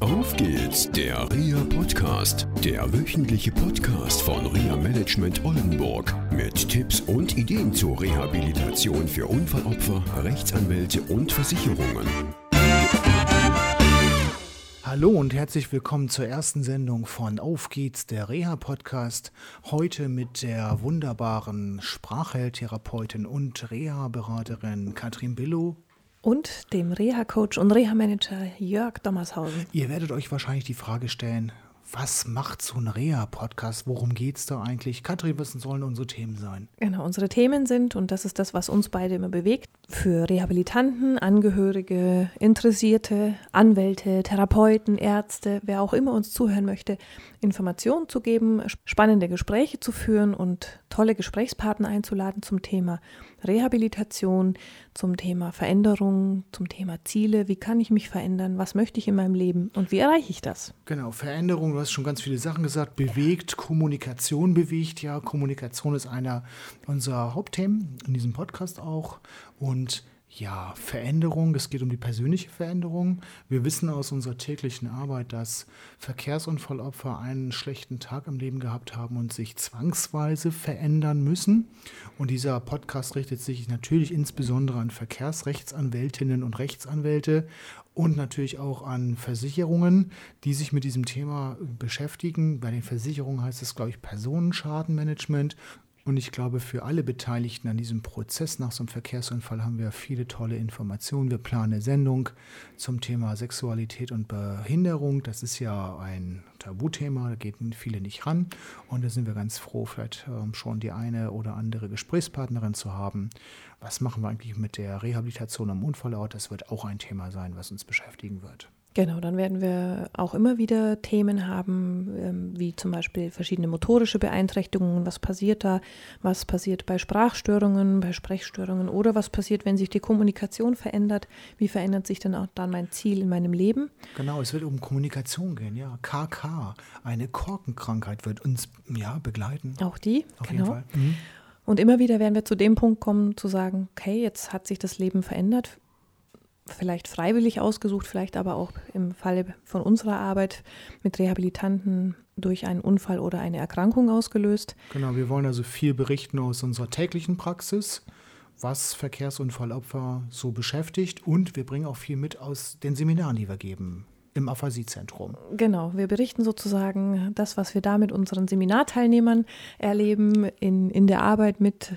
Auf geht's, der RIA Podcast, der wöchentliche Podcast von RIA Management Oldenburg mit Tipps und Ideen zur Rehabilitation für Unfallopfer, Rechtsanwälte und Versicherungen. Hallo und herzlich willkommen zur ersten Sendung von Auf geht's, der Reha-Podcast. Heute mit der wunderbaren Sprachheiltherapeutin und Reha-Beraterin Katrin Billow und dem Reha-Coach und Reha-Manager Jörg Dommershausen. Ihr werdet euch wahrscheinlich die Frage stellen, was macht so ein Reha-Podcast? Worum geht es da eigentlich? Katrin, was sollen unsere Themen sein? Genau, unsere Themen sind, und das ist das, was uns beide immer bewegt, für Rehabilitanten, Angehörige, Interessierte, Anwälte, Therapeuten, Ärzte, wer auch immer uns zuhören möchte, Informationen zu geben, spannende Gespräche zu führen und tolle Gesprächspartner einzuladen zum Thema Rehabilitation, zum Thema Veränderung, zum Thema Ziele. Wie kann ich mich verändern? Was möchte ich in meinem Leben und wie erreiche ich das? Genau, Veränderung, du hast schon ganz viele Sachen gesagt, bewegt, Kommunikation bewegt ja. Kommunikation ist einer unserer Hauptthemen in diesem Podcast auch. Und ja, Veränderung, es geht um die persönliche Veränderung. Wir wissen aus unserer täglichen Arbeit, dass Verkehrsunfallopfer einen schlechten Tag im Leben gehabt haben und sich zwangsweise verändern müssen. Und dieser Podcast richtet sich natürlich insbesondere an Verkehrsrechtsanwältinnen und Rechtsanwälte und natürlich auch an Versicherungen, die sich mit diesem Thema beschäftigen. Bei den Versicherungen heißt es, glaube ich, Personenschadenmanagement. Und ich glaube, für alle Beteiligten an diesem Prozess nach so einem Verkehrsunfall haben wir viele tolle Informationen. Wir planen eine Sendung zum Thema Sexualität und Behinderung. Das ist ja ein Tabuthema, da gehen viele nicht ran. Und da sind wir ganz froh, vielleicht ähm, schon die eine oder andere Gesprächspartnerin zu haben. Was machen wir eigentlich mit der Rehabilitation am Unfallort? Das wird auch ein Thema sein, was uns beschäftigen wird. Genau, dann werden wir auch immer wieder Themen haben, ähm, wie zum Beispiel verschiedene motorische Beeinträchtigungen. Was passiert da? Was passiert bei Sprachstörungen, bei Sprechstörungen oder was passiert, wenn sich die Kommunikation verändert? Wie verändert sich dann auch dann mein Ziel in meinem Leben? Genau, es wird um Kommunikation gehen, ja. KK, eine Korkenkrankheit wird uns ja begleiten. Auch die, Auf genau. Jeden Fall. Mhm. Und immer wieder werden wir zu dem Punkt kommen, zu sagen, okay, jetzt hat sich das Leben verändert vielleicht freiwillig ausgesucht, vielleicht aber auch im Falle von unserer Arbeit mit Rehabilitanten durch einen Unfall oder eine Erkrankung ausgelöst. Genau, wir wollen also viel berichten aus unserer täglichen Praxis, was Verkehrsunfallopfer so beschäftigt und wir bringen auch viel mit aus den Seminaren, die wir geben im Aphasiezentrum. Genau, wir berichten sozusagen das, was wir da mit unseren Seminarteilnehmern erleben, in, in der Arbeit mit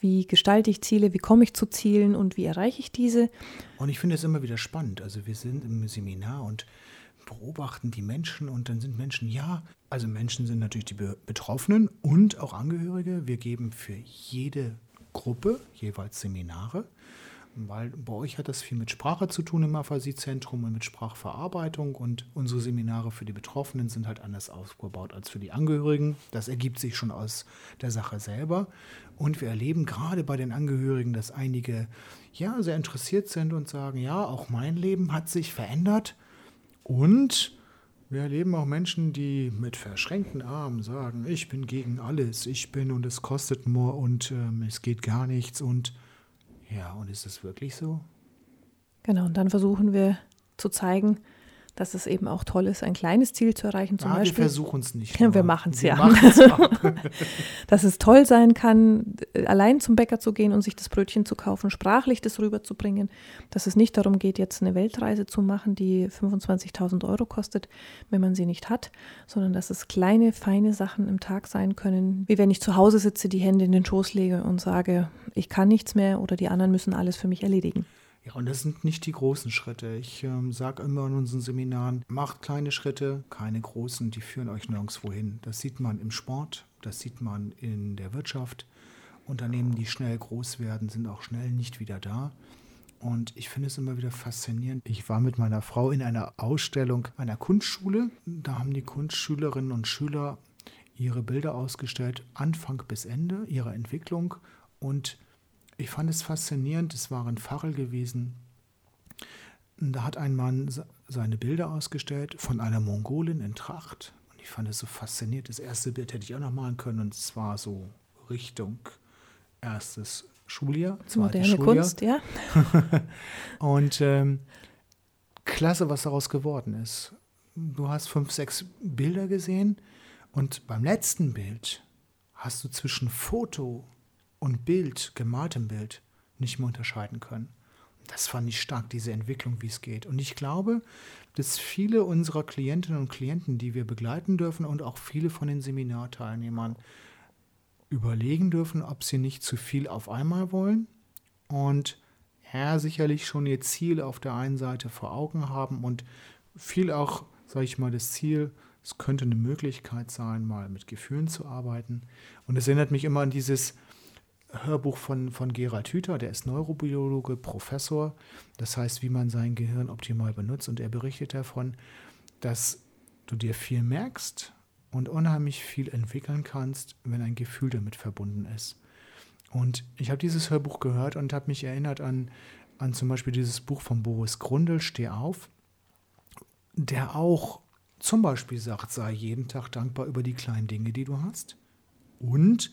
wie gestalte ich Ziele, wie komme ich zu Zielen und wie erreiche ich diese. Und ich finde es immer wieder spannend. Also wir sind im Seminar und beobachten die Menschen und dann sind Menschen, ja, also Menschen sind natürlich die Betroffenen und auch Angehörige. Wir geben für jede Gruppe jeweils Seminare weil bei euch hat das viel mit Sprache zu tun im Aphasie-Zentrum und mit Sprachverarbeitung. Und unsere Seminare für die Betroffenen sind halt anders aufgebaut als für die Angehörigen. Das ergibt sich schon aus der Sache selber. Und wir erleben gerade bei den Angehörigen, dass einige ja sehr interessiert sind und sagen, ja, auch mein Leben hat sich verändert. Und wir erleben auch Menschen, die mit verschränkten Armen sagen, ich bin gegen alles, ich bin und es kostet nur und ähm, es geht gar nichts. Und ja, und ist das wirklich so? Genau, und dann versuchen wir zu zeigen, dass es eben auch toll ist, ein kleines Ziel zu erreichen. Zum ja, Beispiel. Wir versuchen es nicht. Wir machen es ja. dass es toll sein kann, allein zum Bäcker zu gehen und sich das Brötchen zu kaufen, sprachlich das rüberzubringen. Dass es nicht darum geht, jetzt eine Weltreise zu machen, die 25.000 Euro kostet, wenn man sie nicht hat, sondern dass es kleine, feine Sachen im Tag sein können, wie wenn ich zu Hause sitze, die Hände in den Schoß lege und sage, ich kann nichts mehr oder die anderen müssen alles für mich erledigen. Ja, und das sind nicht die großen Schritte. Ich ähm, sage immer in unseren Seminaren, macht kleine Schritte, keine großen, die führen euch nirgendwo hin. Das sieht man im Sport, das sieht man in der Wirtschaft. Unternehmen, die schnell groß werden, sind auch schnell nicht wieder da. Und ich finde es immer wieder faszinierend. Ich war mit meiner Frau in einer Ausstellung einer Kunstschule. Da haben die Kunstschülerinnen und Schüler ihre Bilder ausgestellt, Anfang bis Ende ihrer Entwicklung. Und ich fand es faszinierend, es war ein Pfarrer gewesen. Da hat ein Mann seine Bilder ausgestellt von einer Mongolin in Tracht. Und ich fand es so faszinierend. Das erste Bild hätte ich auch noch malen können und es war so Richtung erstes Schuljahr, Moderne Schuljahr. Kunst, ja. und ähm, klasse, was daraus geworden ist. du hast fünf, sechs Bilder gesehen und beim letzten Bild hast du zwischen Foto und Bild, gemaltem Bild, nicht mehr unterscheiden können. Das fand ich stark, diese Entwicklung, wie es geht. Und ich glaube, dass viele unserer Klientinnen und Klienten, die wir begleiten dürfen und auch viele von den Seminarteilnehmern überlegen dürfen, ob sie nicht zu viel auf einmal wollen und ja, sicherlich schon ihr Ziel auf der einen Seite vor Augen haben und viel auch, sage ich mal, das Ziel, es könnte eine Möglichkeit sein, mal mit Gefühlen zu arbeiten. Und es erinnert mich immer an dieses Hörbuch von, von Gerald Hüther, der ist Neurobiologe, Professor. Das heißt, wie man sein Gehirn optimal benutzt. Und er berichtet davon, dass du dir viel merkst und unheimlich viel entwickeln kannst, wenn ein Gefühl damit verbunden ist. Und ich habe dieses Hörbuch gehört und habe mich erinnert an, an zum Beispiel dieses Buch von Boris Grundl, Steh auf, der auch zum Beispiel sagt, sei jeden Tag dankbar über die kleinen Dinge, die du hast. Und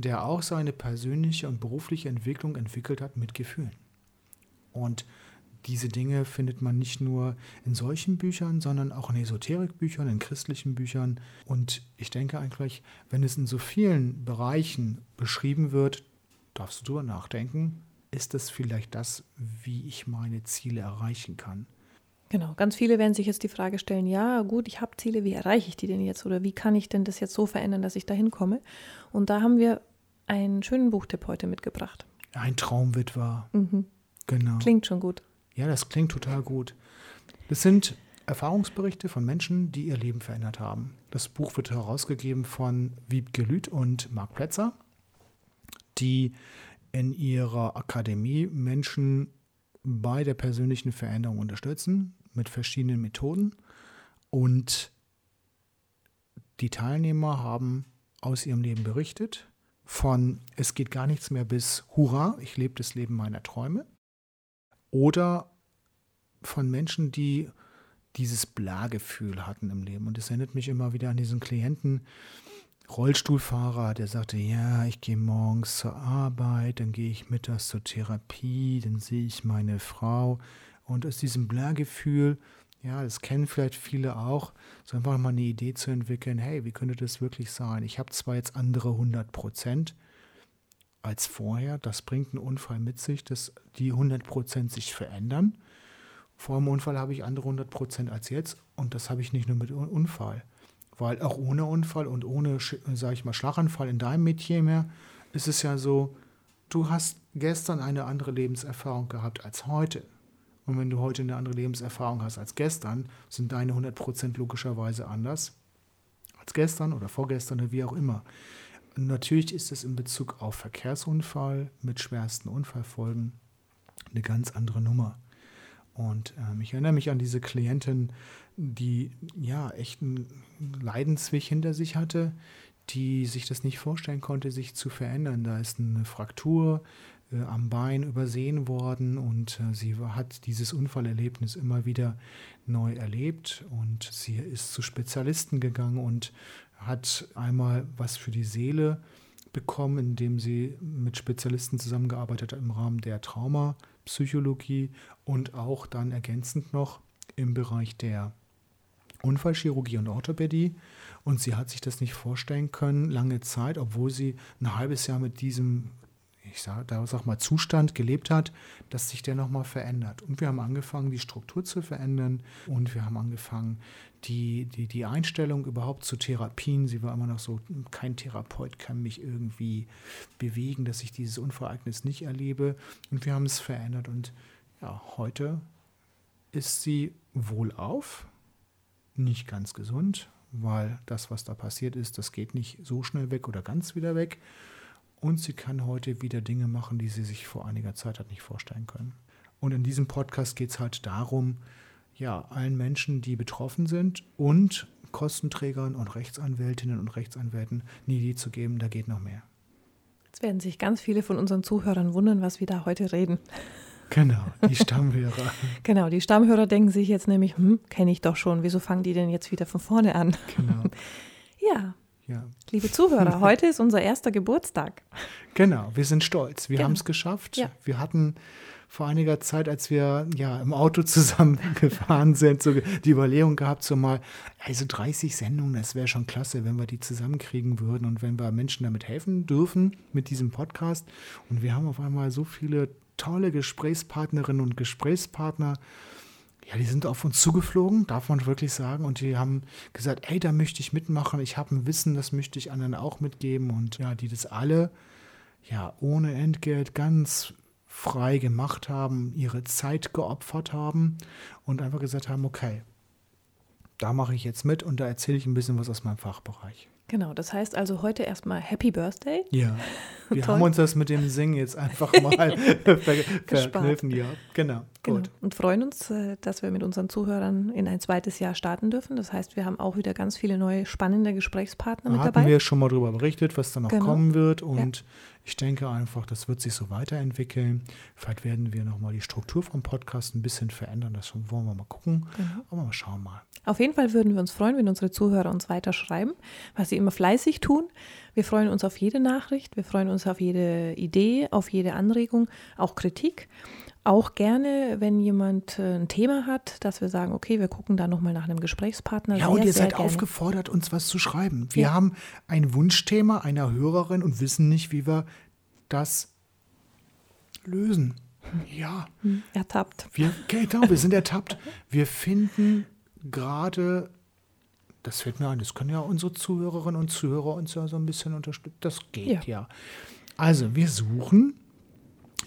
der auch seine persönliche und berufliche Entwicklung entwickelt hat mit Gefühlen. Und diese Dinge findet man nicht nur in solchen Büchern, sondern auch in Esoterikbüchern, in christlichen Büchern. Und ich denke eigentlich, wenn es in so vielen Bereichen beschrieben wird, darfst du darüber nachdenken, ist das vielleicht das, wie ich meine Ziele erreichen kann. Genau, ganz viele werden sich jetzt die Frage stellen, ja gut, ich habe Ziele, wie erreiche ich die denn jetzt oder wie kann ich denn das jetzt so verändern, dass ich dahin komme? Und da haben wir einen schönen Buchtipp heute mitgebracht. Ein Traumwitwer. Mhm. Genau. Klingt schon gut. Ja, das klingt total gut. Das sind Erfahrungsberichte von Menschen, die ihr Leben verändert haben. Das Buch wird herausgegeben von Wiebke Lüth und Marc Plätzer, die in ihrer Akademie Menschen bei der persönlichen Veränderung unterstützen mit verschiedenen Methoden. Und die Teilnehmer haben aus ihrem Leben berichtet von es geht gar nichts mehr bis Hurra, ich lebe das Leben meiner Träume. Oder von Menschen, die dieses Bla-Gefühl hatten im Leben. Und es erinnert mich immer wieder an diesen Klienten, Rollstuhlfahrer, der sagte, ja, ich gehe morgens zur Arbeit, dann gehe ich mittags zur Therapie, dann sehe ich meine Frau. Und aus diesem Bla-Gefühl ja, das kennen vielleicht viele auch, so einfach mal eine Idee zu entwickeln, hey, wie könnte das wirklich sein? Ich habe zwar jetzt andere 100 Prozent als vorher, das bringt einen Unfall mit sich, dass die 100 Prozent sich verändern. Vor dem Unfall habe ich andere 100 Prozent als jetzt und das habe ich nicht nur mit Unfall. Weil auch ohne Unfall und ohne, sage ich mal, Schlaganfall in deinem Metier mehr, ist es ja so, du hast gestern eine andere Lebenserfahrung gehabt als heute. Und wenn du heute eine andere Lebenserfahrung hast als gestern, sind deine 100% logischerweise anders als gestern oder vorgestern oder wie auch immer. Natürlich ist es in Bezug auf Verkehrsunfall mit schwersten Unfallfolgen eine ganz andere Nummer. Und ähm, ich erinnere mich an diese Klientin, die ja echt einen Leidensweg hinter sich hatte, die sich das nicht vorstellen konnte, sich zu verändern. Da ist eine Fraktur, äh, am Bein übersehen worden und äh, sie hat dieses Unfallerlebnis immer wieder neu erlebt und sie ist zu Spezialisten gegangen und hat einmal was für die Seele bekommen, indem sie mit Spezialisten zusammengearbeitet hat im Rahmen der Traumapsychologie und auch dann ergänzend noch im Bereich der Unfallchirurgie und Orthopädie. Und sie hat sich das nicht vorstellen können, lange Zeit, obwohl sie ein halbes Jahr mit diesem ich sag, da sag mal, Zustand gelebt hat, dass sich der nochmal verändert. Und wir haben angefangen, die Struktur zu verändern und wir haben angefangen, die, die, die Einstellung überhaupt zu Therapien. Sie war immer noch so, kein Therapeut kann mich irgendwie bewegen, dass ich dieses Unfallereignis nicht erlebe. Und wir haben es verändert und ja, heute ist sie wohlauf, nicht ganz gesund, weil das, was da passiert ist, das geht nicht so schnell weg oder ganz wieder weg und sie kann heute wieder Dinge machen, die sie sich vor einiger Zeit hat nicht vorstellen können. Und in diesem Podcast geht es halt darum, ja, allen Menschen, die betroffen sind und Kostenträgern und Rechtsanwältinnen und Rechtsanwälten eine Idee zu geben, da geht noch mehr. Jetzt werden sich ganz viele von unseren Zuhörern wundern, was wir da heute reden. Genau, die Stammhörer. genau, die Stammhörer denken sich jetzt nämlich, hm, kenne ich doch schon, wieso fangen die denn jetzt wieder von vorne an? Genau. ja, ja. Liebe Zuhörer, heute ist unser erster Geburtstag. Genau, wir sind stolz. Wir genau. haben es geschafft. Ja. Wir hatten vor einiger Zeit, als wir ja im Auto zusammengefahren sind, so die Überlegung gehabt, so mal, also 30 Sendungen, das wäre schon klasse, wenn wir die zusammenkriegen würden und wenn wir Menschen damit helfen dürfen mit diesem Podcast. Und wir haben auf einmal so viele tolle Gesprächspartnerinnen und Gesprächspartner. Ja, die sind auf uns zugeflogen, darf man wirklich sagen. Und die haben gesagt, ey, da möchte ich mitmachen. Ich habe ein Wissen, das möchte ich anderen auch mitgeben. Und ja, die das alle ja ohne Entgelt ganz frei gemacht haben, ihre Zeit geopfert haben und einfach gesagt haben, okay, da mache ich jetzt mit und da erzähle ich ein bisschen was aus meinem Fachbereich. Genau, das heißt also heute erstmal Happy Birthday. Ja, wir haben uns das mit dem Singen jetzt einfach mal verkniffen. Ja, genau, genau. Gut. Und freuen uns, äh, dass wir mit unseren Zuhörern in ein zweites Jahr starten dürfen. Das heißt, wir haben auch wieder ganz viele neue spannende Gesprächspartner da mit dabei. Haben wir schon mal darüber berichtet, was dann noch genau. kommen wird und ja. Ich denke einfach, das wird sich so weiterentwickeln. Vielleicht werden wir nochmal die Struktur vom Podcast ein bisschen verändern. Das wollen wir mal gucken. Genau. Aber mal schauen mal. Auf jeden Fall würden wir uns freuen, wenn unsere Zuhörer uns weiter schreiben, was sie immer fleißig tun. Wir freuen uns auf jede Nachricht, wir freuen uns auf jede Idee, auf jede Anregung, auch Kritik. Auch gerne, wenn jemand äh, ein Thema hat, dass wir sagen, okay, wir gucken da nochmal nach einem Gesprächspartner. Ja, sehr, und ihr seid gerne. aufgefordert, uns was zu schreiben. Wir ja. haben ein Wunschthema einer Hörerin und wissen nicht, wie wir das lösen. Ja. Hm, ertappt. Wir, genau, wir sind ertappt. Wir finden gerade, das fällt mir ein, das können ja unsere Zuhörerinnen und Zuhörer uns ja so ein bisschen unterstützen. Das geht ja. ja. Also, wir suchen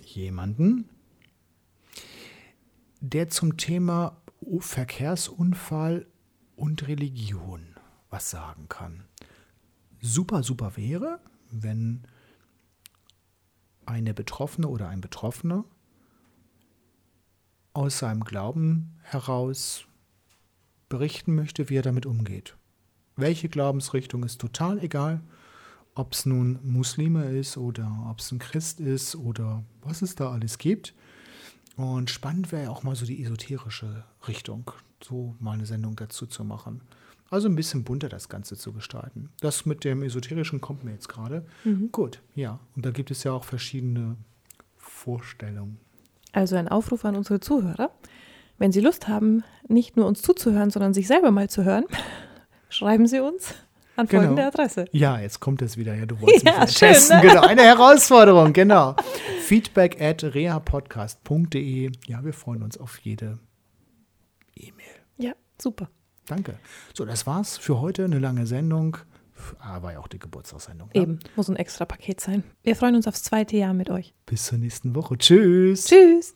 jemanden, der zum Thema Verkehrsunfall und Religion was sagen kann. Super, super wäre, wenn eine Betroffene oder ein Betroffener aus seinem Glauben heraus berichten möchte, wie er damit umgeht. Welche Glaubensrichtung ist total egal, ob es nun Muslime ist oder ob es ein Christ ist oder was es da alles gibt. Und spannend wäre ja auch mal so die esoterische Richtung, so mal eine Sendung dazu zu machen. Also ein bisschen bunter das Ganze zu gestalten. Das mit dem Esoterischen kommt mir jetzt gerade. Mhm. Gut, ja. Und da gibt es ja auch verschiedene Vorstellungen. Also ein Aufruf an unsere Zuhörer. Wenn Sie Lust haben, nicht nur uns zuzuhören, sondern sich selber mal zu hören, schreiben Sie uns an genau. folgende Adresse. Ja, jetzt kommt es wieder. Ja, du wolltest ja, mich testen. Ne? Genau, eine Herausforderung, genau. Feedback at reapodcast.de. Ja, wir freuen uns auf jede E-Mail. Ja, super. Danke. So, das war's für heute. Eine lange Sendung. Ah, war ja auch die Geburtstagssendung. Ne? Eben, muss ein extra Paket sein. Wir freuen uns aufs zweite Jahr mit euch. Bis zur nächsten Woche. Tschüss. Tschüss.